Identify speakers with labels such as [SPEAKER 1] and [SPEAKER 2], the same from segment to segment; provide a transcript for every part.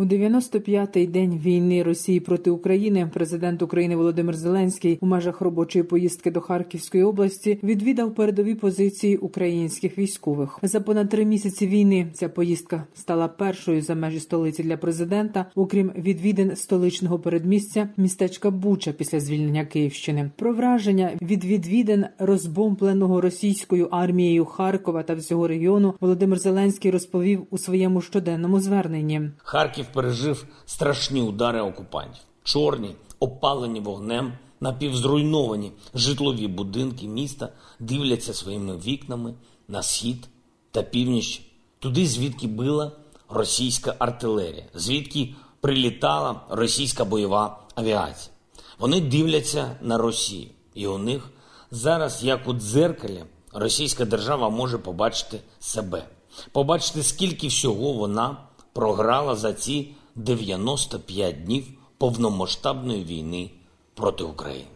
[SPEAKER 1] У 95-й день війни Росії проти України президент України Володимир Зеленський у межах робочої поїздки до Харківської області відвідав передові позиції українських військових. За понад три місяці війни ця поїздка стала першою за межі столиці для президента, окрім відвідин столичного передмістя містечка Буча після звільнення Київщини. Про враження від відвідин розбомбленого російською армією Харкова та всього регіону Володимир Зеленський розповів у своєму щоденному зверненні.
[SPEAKER 2] Харків пережив страшні удари окупантів, чорні, опалені вогнем, напівзруйновані житлові будинки міста дивляться своїми вікнами на схід та північ, туди, звідки била російська артилерія, звідки прилітала російська бойова авіація. Вони дивляться на Росію, і у них зараз, як у дзеркалі, російська держава може побачити себе, побачити, скільки всього вона програла за ці 95 днів повномасштабної війни проти України.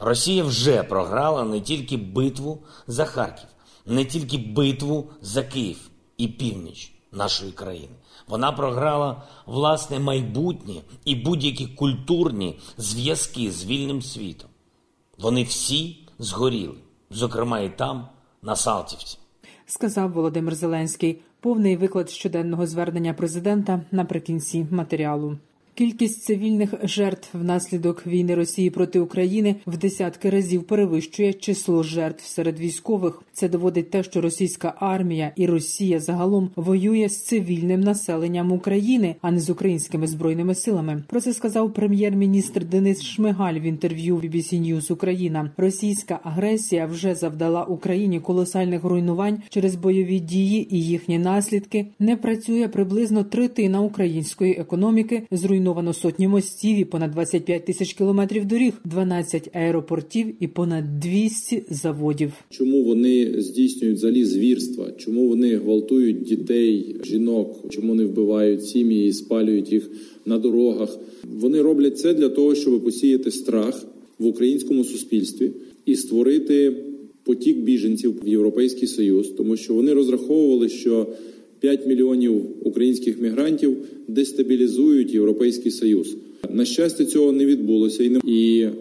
[SPEAKER 2] Росія вже програла не тільки битву за Харків, не тільки битву за Київ і північ нашої країни. Вона програла власне майбутнє і будь-які культурні зв'язки з вільним світом. Вони всі згоріли, зокрема і там, на Салтівці.
[SPEAKER 1] Сказав Володимир Зеленський. Повний виклад щоденного звернення президента наприкінці матеріалу. Кількість цивільних жертв внаслідок війни Росії проти України в десятки разів перевищує число жертв серед військових. Це доводить те, що російська армія і Росія загалом воює з цивільним населенням України, а не з українськими збройними силами. Про це сказав прем'єр-міністр Денис Шмигаль в інтерв'ю BBC News Україна. Російська агресія вже завдала Україні колосальних руйнувань через бойові дії і їхні наслідки. Не працює приблизно третина української економіки. Зруйнувала зруйновано сотні мостів і понад 25 тисяч кілометрів доріг, 12 аеропортів і понад 200 заводів.
[SPEAKER 3] Чому вони здійснюють взагалі звірства? Чому вони гвалтують дітей, жінок? Чому не вбивають сім'ї і спалюють їх на дорогах? Вони роблять це для того, щоб посіяти страх в українському суспільстві і створити потік біженців в Європейський Союз, тому що вони розраховували, що 5 мільйонів українських мігрантів дестабілізують європейський союз. На щастя, цього не відбулося, і е,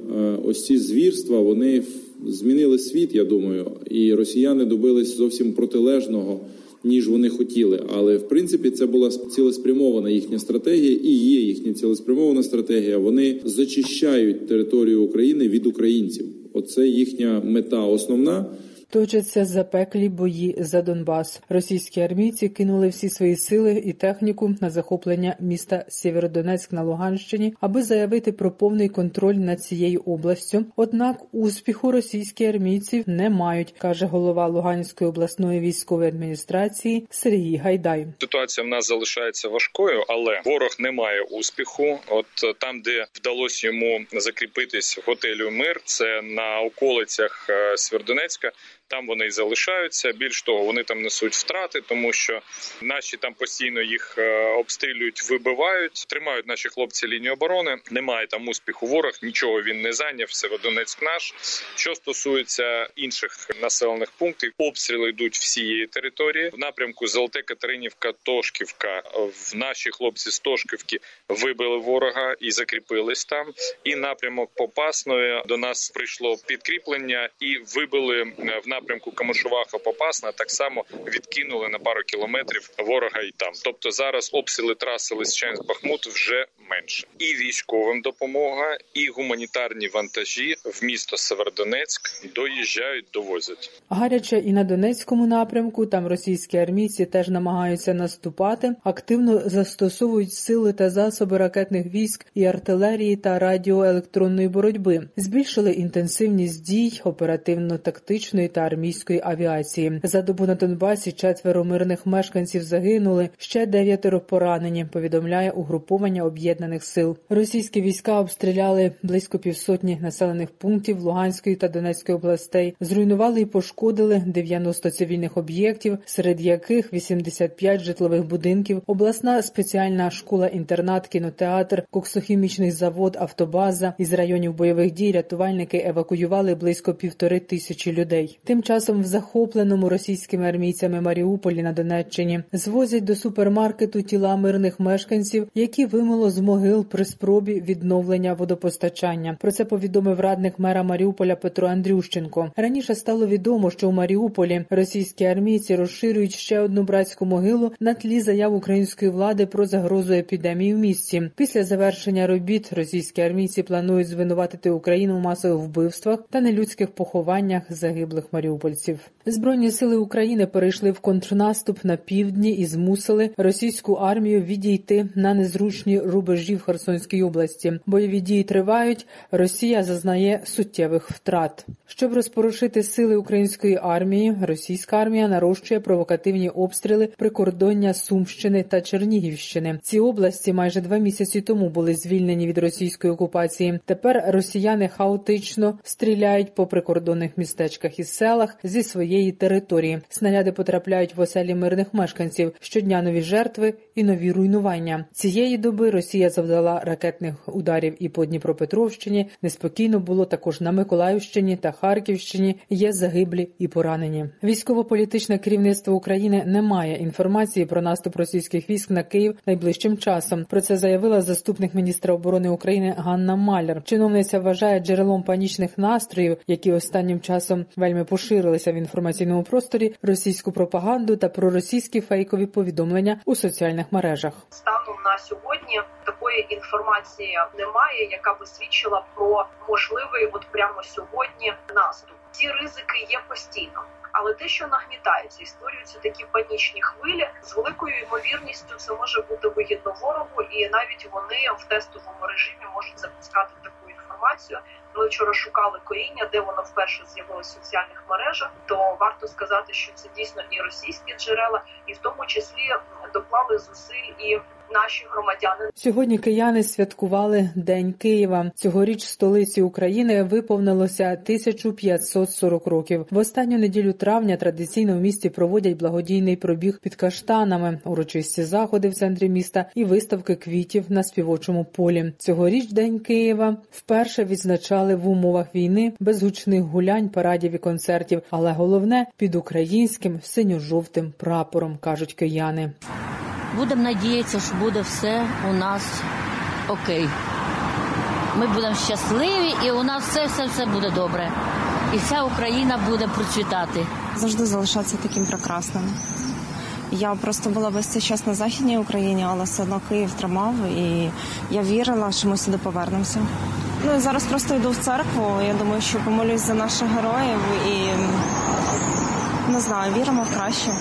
[SPEAKER 3] ось ці звірства вони змінили світ. Я думаю, і росіяни добились зовсім протилежного. Ніж вони хотіли, але в принципі це була цілеспрямована їхня стратегія, і є їхня цілеспрямована стратегія. Вони зачищають територію України від українців. Оце їхня мета основна.
[SPEAKER 1] Точаться запеклі бої за Донбас. Російські армійці кинули всі свої сили і техніку на захоплення міста Сєвєродонецьк на Луганщині, аби заявити про повний контроль над цією областю. Однак успіху російські армійці не мають, каже голова Луганської обласної військової адміністрації Сергій Гайдай.
[SPEAKER 4] Ситуація в нас залишається важкою, але ворог не має успіху. От там, де вдалося йому закріпитись в готелю Мир, це на околицях Сєвєродонецька. Там вони і залишаються. Більш того, вони там несуть втрати, тому що наші там постійно їх обстрілюють, вибивають, тримають наші хлопці лінію оборони. Немає там успіху. Ворог нічого він не зайняв. Северодонецьк наш. Що стосується інших населених пунктів, обстріли йдуть всієї території в напрямку Золоте Катеринівка, Тошківка. В наші хлопці з Тошківки вибили ворога і закріпились там. І напрямок Попасної до нас прийшло підкріплення і вибили в напрямку Камишуваха Попасна так само відкинули на пару кілометрів ворога і там. Тобто зараз обстріли траси Лисичанськ Бахмут вже менше. І військовим допомога, і гуманітарні вантажі в місто Северодонецьк доїжджають, довозять.
[SPEAKER 1] Гаряче і на Донецькому напрямку. Там російські армійці теж намагаються наступати, активно застосовують сили та засоби ракетних військ і артилерії та радіоелектронної боротьби. Збільшили інтенсивність дій оперативно-тактичної та армійської авіації. За добу на Донбасі четверо мирних мешканців загинули, ще дев'ятеро поранені. Повідомляє угруповання об'єднаних сил. Російські війська обстріляли близько півсотні населених пунктів Луганської та Донецької областей, зруйнували і пошкодили 90 цивільних об'єктів, серед яких 85 житлових будинків, обласна спеціальна школа-інтернат, кінотеатр, коксохімічний завод, автобаза із районів бойових дій рятувальники евакуювали близько півтори тисячі людей. Тим часом в захопленому російськими армійцями Маріуполі на Донеччині звозять до супермаркету тіла мирних мешканців, які вимило з могил при спробі відновлення водопостачання. Про це повідомив радник мера Маріуполя Петро Андрющенко. Раніше стало відомо, що у Маріуполі російські армійці розширюють ще одну братську могилу на тлі заяв української влади про загрозу епідемії в місті. Після завершення робіт російські армійці планують звинуватити Україну в масових вбивствах та нелюдських похованнях загиблих маріупольців. Збройні сили України перейшли в контрнаступ на півдні і змусили російську армію відійти на незручні рубежі в Херсонській області. Бойові дії тривають. Росія зазнає суттєвих втрат. Щоб розпорушити сили української армії, російська армія нарощує провокативні обстріли прикордоння Сумщини та Чернігівщини. Ці області майже два місяці тому були звільнені від російської окупації. Тепер росіяни хаотично стріляють по прикордонних містечках і селах зі своєї території. Снаряди потрапляють в оселі мирних мешканців. Щодня нові жертви і нові руйнування. Цієї доби Росія завдала ракетних ударів і по Дніпропетровщині. Неспокійно було також на Миколаївщині та Харківщині. Є загиблі і поранені. Військово-політичне керівництво України не має інформації про наступ російських військ на Київ найближчим часом. Про це заявила заступник міністра оборони України Ганна Маляр. Чиновниця вважає джерелом панічних настроїв, які останнім часом вельми поширилися в інформаційному просторі, російську пропаганду та проросійські фейкові повідомлення у соціальних мережах.
[SPEAKER 5] Станом на сьогодні такої інформації немає, яка би свідчила про можливий, от прямо сьогодні, наступ. Ці ризики є постійно. Але те, що нагнітається і створюються такі панічні хвилі, з великою ймовірністю це може бути вигідно ворогу, і навіть вони в тестовому режимі можуть запускати таку інформацію. Ми вчора шукали коріння, де воно вперше з'явилося в соціальних мережах. То варто сказати, що це дійсно і російські джерела, і в тому числі доклали зусиль і наші громадяни.
[SPEAKER 1] Сьогодні кияни святкували День Києва. Цьогоріч столиці України виповнилося 1540 років. В останню неділю травня традиційно в місті проводять благодійний пробіг під каштанами, урочисті заходи в центрі міста і виставки квітів на співочому полі. Цьогоріч День Києва вперше відзначали в умовах війни без гучних гулянь, парадів і концертів, але головне під українським синьо-жовтим прапором кажуть кияни.
[SPEAKER 6] Будемо надіятися, що буде все у нас окей. Ми будемо щасливі, і у нас все все все буде добре. І вся Україна буде процвітати.
[SPEAKER 7] Завжди залишатися таким прекрасним. Я просто була весь цей час на західній Україні, але все одно Київ тримав, і я вірила, що ми сюди повернемося. Ну і зараз просто йду в церкву. Я думаю, що помолюсь за наших героїв і не знаю, віримо в краще.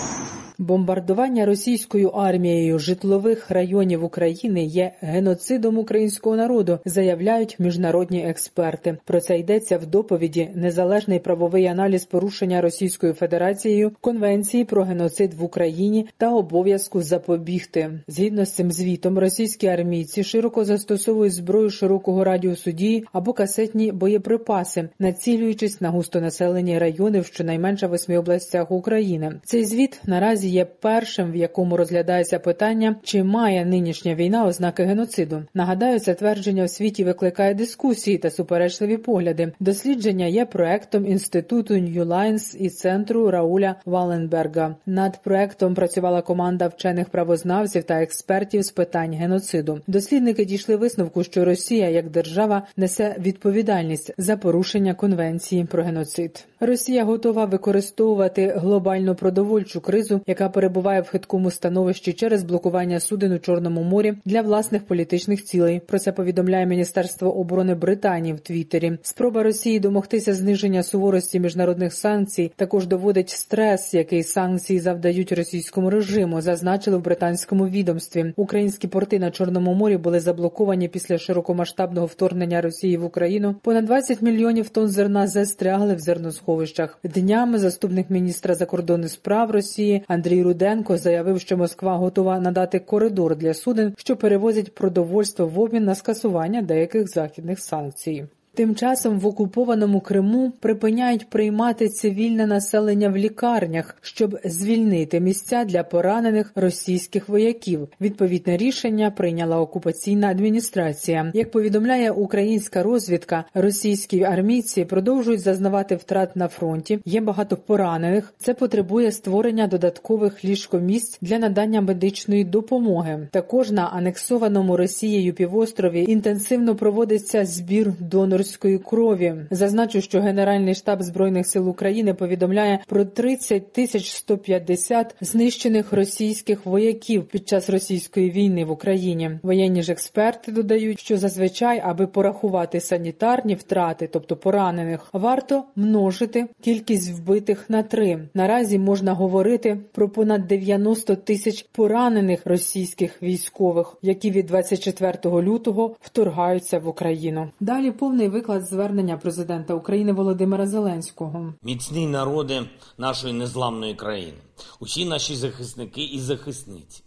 [SPEAKER 1] Бомбардування російською армією житлових районів України є геноцидом українського народу, заявляють міжнародні експерти. Про це йдеться в доповіді Незалежний правовий аналіз порушення Російською Федерацією Конвенції про геноцид в Україні та обов'язку запобігти. Згідно з цим звітом, російські армійці широко застосовують зброю широкого радіусу дії або касетні боєприпаси, націлюючись на густонаселені райони в щонайменше восьми областях України. Цей звіт наразі є першим, в якому розглядається питання, чи має нинішня війна ознаки геноциду. Нагадаю, це твердження в світі викликає дискусії та суперечливі погляди. Дослідження є проектом інституту New Lines і центру Рауля Валенберга. Над проектом працювала команда вчених правознавців та експертів з питань геноциду. Дослідники дійшли висновку, що Росія як держава несе відповідальність за порушення конвенції про геноцид. Росія готова використовувати глобальну продовольчу кризу яка перебуває в хиткому становищі через блокування суден у Чорному морі для власних політичних цілей. Про це повідомляє Міністерство оборони Британії в Твіттері. Спроба Росії домогтися зниження суворості міжнародних санкцій також доводить стрес, який санкції завдають російському режиму. Зазначили в британському відомстві. Українські порти на Чорному морі були заблоковані після широкомасштабного вторгнення Росії в Україну. Понад 20 мільйонів тонн зерна застрягли в зерносховищах. Днями заступник міністра закордонних справ Росії Андрій Руденко заявив, що Москва готова надати коридор для суден, що перевозять продовольство в обмін на скасування деяких західних санкцій. Тим часом в окупованому Криму припиняють приймати цивільне населення в лікарнях, щоб звільнити місця для поранених російських вояків. Відповідне рішення прийняла окупаційна адміністрація. Як повідомляє українська розвідка, російські армійці продовжують зазнавати втрат на фронті. Є багато поранених. Це потребує створення додаткових ліжкомісць для надання медичної допомоги. Також на анексованому Росією півострові інтенсивно проводиться збір донорів донорської крові. Зазначу, що Генеральний штаб збройних сил України повідомляє про 30 тисяч 150 знищених російських вояків під час російської війни в Україні. Воєнні ж експерти додають, що зазвичай, аби порахувати санітарні втрати, тобто поранених, варто множити кількість вбитих на три. Наразі можна говорити про понад 90 тисяч поранених російських військових, які від 24 лютого вторгаються в Україну. Далі повний виклад звернення президента України Володимира Зеленського.
[SPEAKER 2] Міцні народи нашої незламної країни, усі наші захисники і захисниці.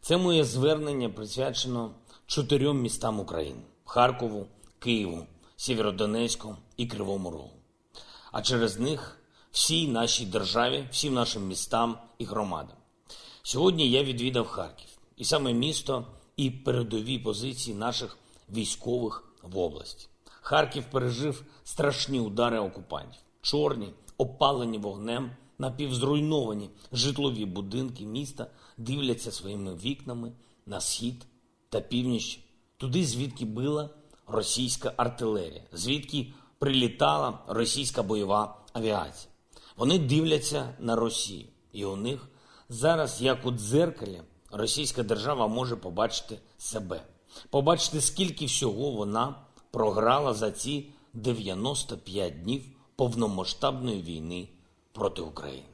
[SPEAKER 2] Це моє звернення присвячено чотирьом містам України: Харкову, Києву, Сєвєродонецьку і Кривому Рогу. А через них всій нашій державі, всім нашим містам і громадам. Сьогодні я відвідав Харків, і саме місто і передові позиції наших військових в області. Харків пережив страшні удари окупантів, чорні, опалені вогнем, напівзруйновані житлові будинки міста дивляться своїми вікнами на схід та північ, туди, звідки била російська артилерія, звідки прилітала російська бойова авіація. Вони дивляться на Росію, і у них зараз, як у дзеркалі, російська держава може побачити себе, побачити, скільки всього вона програла за ці 95 днів повномасштабної війни проти України.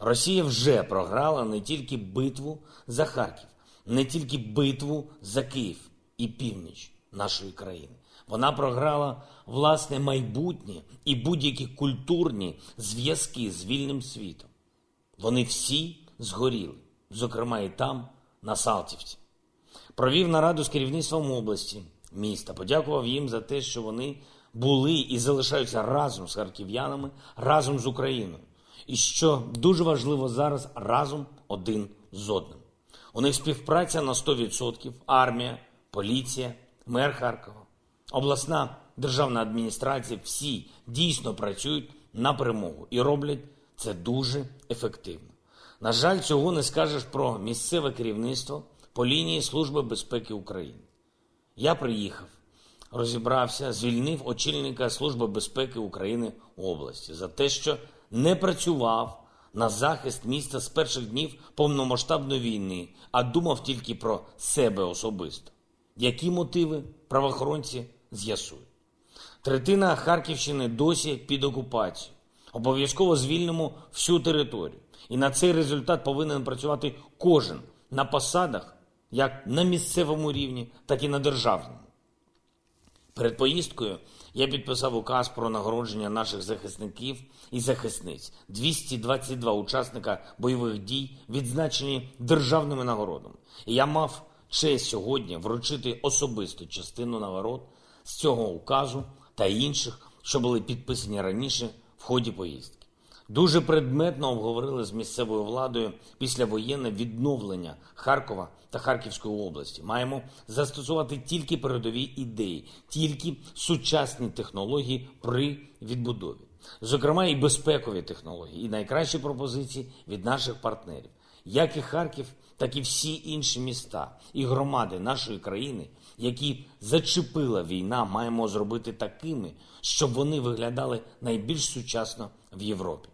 [SPEAKER 2] Росія вже програла не тільки битву за Харків, не тільки битву за Київ і північ нашої країни. Вона програла власне майбутнє і будь-які культурні зв'язки з вільним світом. Вони всі згоріли, зокрема і там, на Салтівці. Провів нараду з керівництвом області, міста. Подякував їм за те, що вони були і залишаються разом з харків'янами, разом з Україною. І що дуже важливо зараз разом один з одним. У них співпраця на 100%, армія, поліція, мер Харкова, обласна державна адміністрація. Всі дійсно працюють на перемогу і роблять це дуже ефективно. На жаль, цього не скажеш про місцеве керівництво по лінії Служби безпеки України. Я приїхав, розібрався, звільнив очільника Служби безпеки України області за те, що не працював на захист міста з перших днів повномасштабної війни, а думав тільки про себе особисто. Які мотиви правоохоронці з'ясують? Третина Харківщини досі під окупацією. Обов'язково звільнимо всю територію. І на цей результат повинен працювати кожен на посадах як на місцевому рівні, так і на державному. Перед поїздкою я підписав указ про нагородження наших захисників і захисниць. 222 учасника бойових дій відзначені державними нагородами. І я мав честь сьогодні вручити особисту частину нагород з цього указу та інших, що були підписані раніше в ході поїздки. Дуже предметно обговорили з місцевою владою післявоєнне відновлення Харкова та Харківської області. Маємо застосувати тільки передові ідеї, тільки сучасні технології при відбудові, зокрема і безпекові технології, і найкращі пропозиції від наших партнерів, як і Харків, так і всі інші міста і громади нашої країни, які зачепила війна, маємо зробити такими, щоб вони виглядали найбільш сучасно в Європі.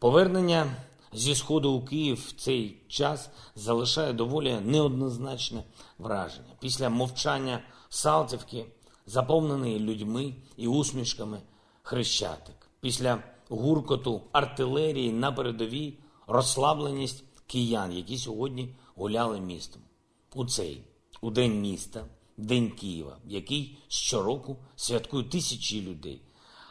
[SPEAKER 2] Повернення зі сходу у Київ в цей час залишає доволі неоднозначне враження. Після мовчання Салтівки, заповнений людьми і усмішками Хрещатик. Після гуркоту артилерії на передовій розслабленість киян, які сьогодні гуляли містом. У цей, у День міста, День Києва, який щороку святкують тисячі людей.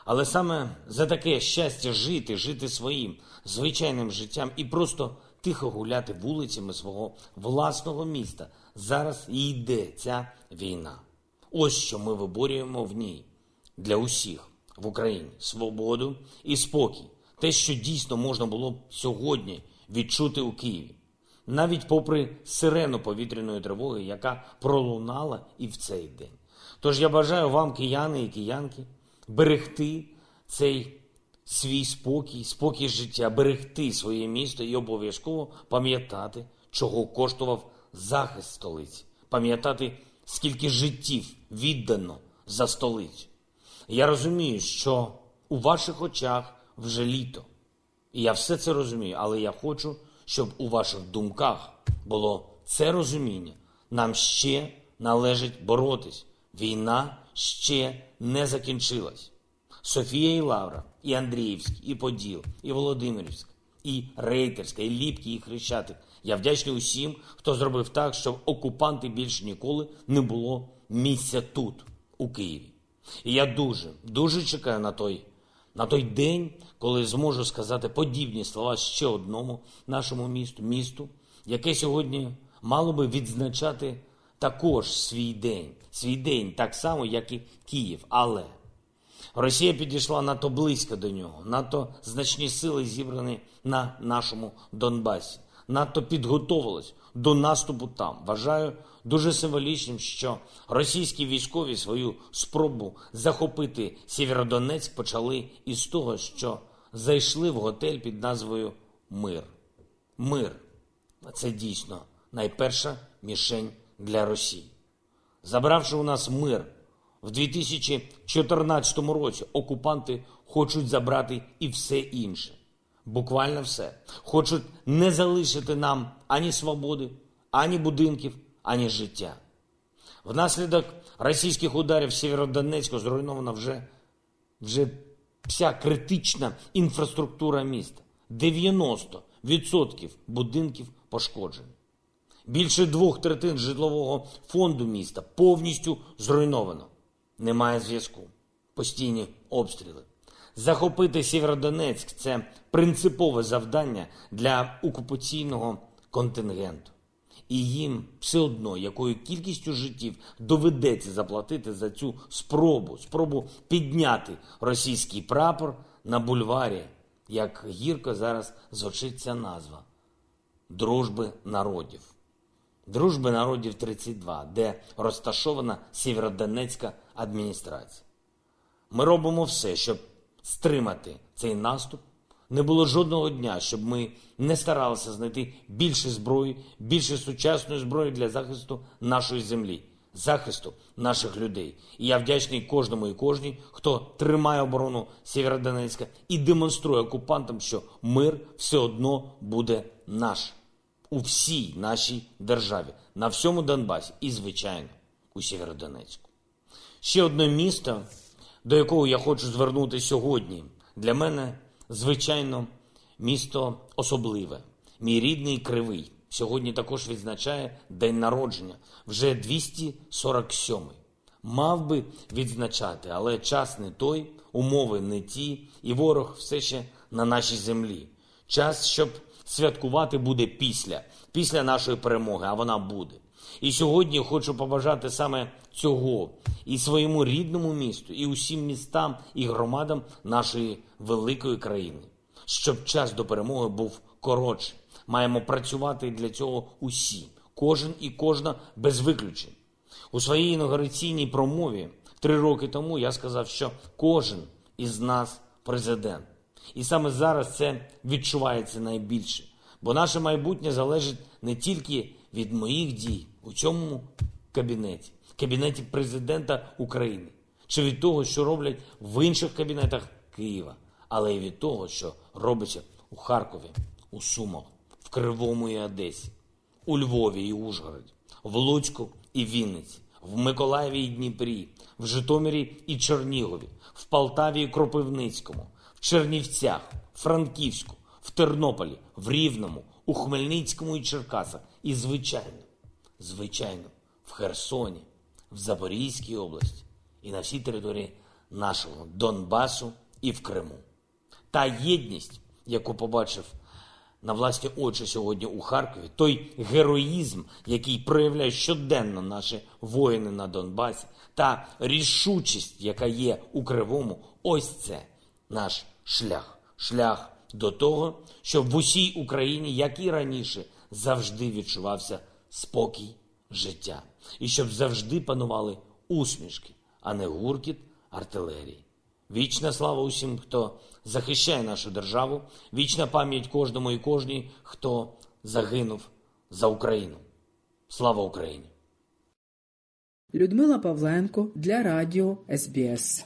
[SPEAKER 2] Але саме за таке щастя жити, жити своїм звичайним життям і просто тихо гуляти вулицями свого власного міста. Зараз і йде ця війна. Ось що ми виборюємо в ній для усіх в Україні свободу і спокій. Те, що дійсно можна було б сьогодні відчути у Києві, навіть попри сирену повітряної тривоги, яка пролунала і в цей день. Тож я бажаю вам, кияни і киянки, берегти цей свій спокій, спокій життя, берегти своє місто і обов'язково пам'ятати, чого коштував захист столиці, пам'ятати, скільки життів віддано за столицю. Я розумію, що у ваших очах вже літо. І я все це розумію, але я хочу, щоб у ваших думках було це розуміння. Нам ще належить боротись. Війна ще не закінчилась. Софія і Лавра, і Андріївськ, і Поділ, і Володимирівськ, і Рейтерська, і Ліпки, і Хрещатик. Я вдячний усім, хто зробив так, щоб окупанти більше ніколи не було місця тут, у Києві. І я дуже, дуже чекаю на той, на той день, коли зможу сказати подібні слова ще одному нашому місту, місту, яке сьогодні мало би відзначати також свій день, свій день, так само, як і Київ. Але Росія підійшла надто близько до нього, надто значні сили зібрані на нашому Донбасі, надто підготовилась до наступу там. Вважаю дуже символічним, що російські військові свою спробу захопити Сєвєродонецьк почали із того, що зайшли в готель під назвою Мир. Мир це дійсно найперша мішень для Росії. Забравши у нас мир в 2014 році, окупанти хочуть забрати і все інше. Буквально все. Хочуть не залишити нам ані свободи, ані будинків, ані життя. Внаслідок російських ударів Сєвєродонецьку зруйнована вже, вже вся критична інфраструктура міста. 90% будинків пошкоджені. Більше двох третин житлового фонду міста повністю зруйновано. Немає зв'язку. Постійні обстріли. Захопити Сєвєродонецьк – це принципове завдання для окупаційного контингенту. І їм все одно, якою кількістю життів доведеться заплатити за цю спробу, спробу підняти російський прапор на бульварі, як гірко зараз звучить ця назва Дружби народів. Дружби народів 32, де розташована Сєвєродонецька адміністрація. Ми робимо все, щоб стримати цей наступ. Не було жодного дня, щоб ми не старалися знайти більше зброї, більше сучасної зброї для захисту нашої землі, захисту наших людей. І я вдячний кожному і кожній, хто тримає оборону Сєвєродонецька і демонструє окупантам, що мир все одно буде наш у всій нашій державі, на всьому Донбасі і, звичайно, у Сєвєродонецьку. Ще одне місто, до якого я хочу звернути сьогодні, для мене, звичайно, місто особливе. Мій рідний Кривий сьогодні також відзначає день народження, вже 247-й. Мав би відзначати, але час не той, умови не ті, і ворог все ще на нашій землі. Час, щоб святкувати буде після, після нашої перемоги, а вона буде. І сьогодні хочу побажати саме цього і своєму рідному місту, і усім містам і громадам нашої великої країни, щоб час до перемоги був коротший. Маємо працювати для цього усі, кожен і кожна без виключень. У своїй інаугураційній промові три роки тому я сказав, що кожен із нас президент. І саме зараз це відчувається найбільше, бо наше майбутнє залежить не тільки від моїх дій у цьому кабінеті, кабінеті президента України, чи від того, що роблять в інших кабінетах Києва, але й від того, що робиться у Харкові, у Сумах, в Кривому і Одесі, у Львові і Ужгороді, в Луцьку і Вінниці, в Миколаєві і Дніпрі, в Житомирі і Чернігові, в Полтаві і Кропивницькому, Чернівцях, Франківську, в Тернополі, в Рівному, у Хмельницькому і Черкасах. І, звичайно, звичайно, в Херсоні, в Запорізькій області і на всій території нашого Донбасу і в Криму. Та єдність, яку побачив на власні очі сьогодні у Харкові, той героїзм, який проявляють щоденно наші воїни на Донбасі, та рішучість, яка є у Кривому, ось це наш шлях. Шлях до того, щоб в усій Україні, як і раніше, завжди відчувався спокій життя, і щоб завжди панували усмішки, а не гуркіт артилерії. Вічна слава усім, хто захищає нашу державу, вічна пам'ять кожному і кожній, хто загинув за Україну. Слава Україні!
[SPEAKER 1] Людмила Павленко для Радіо СБС.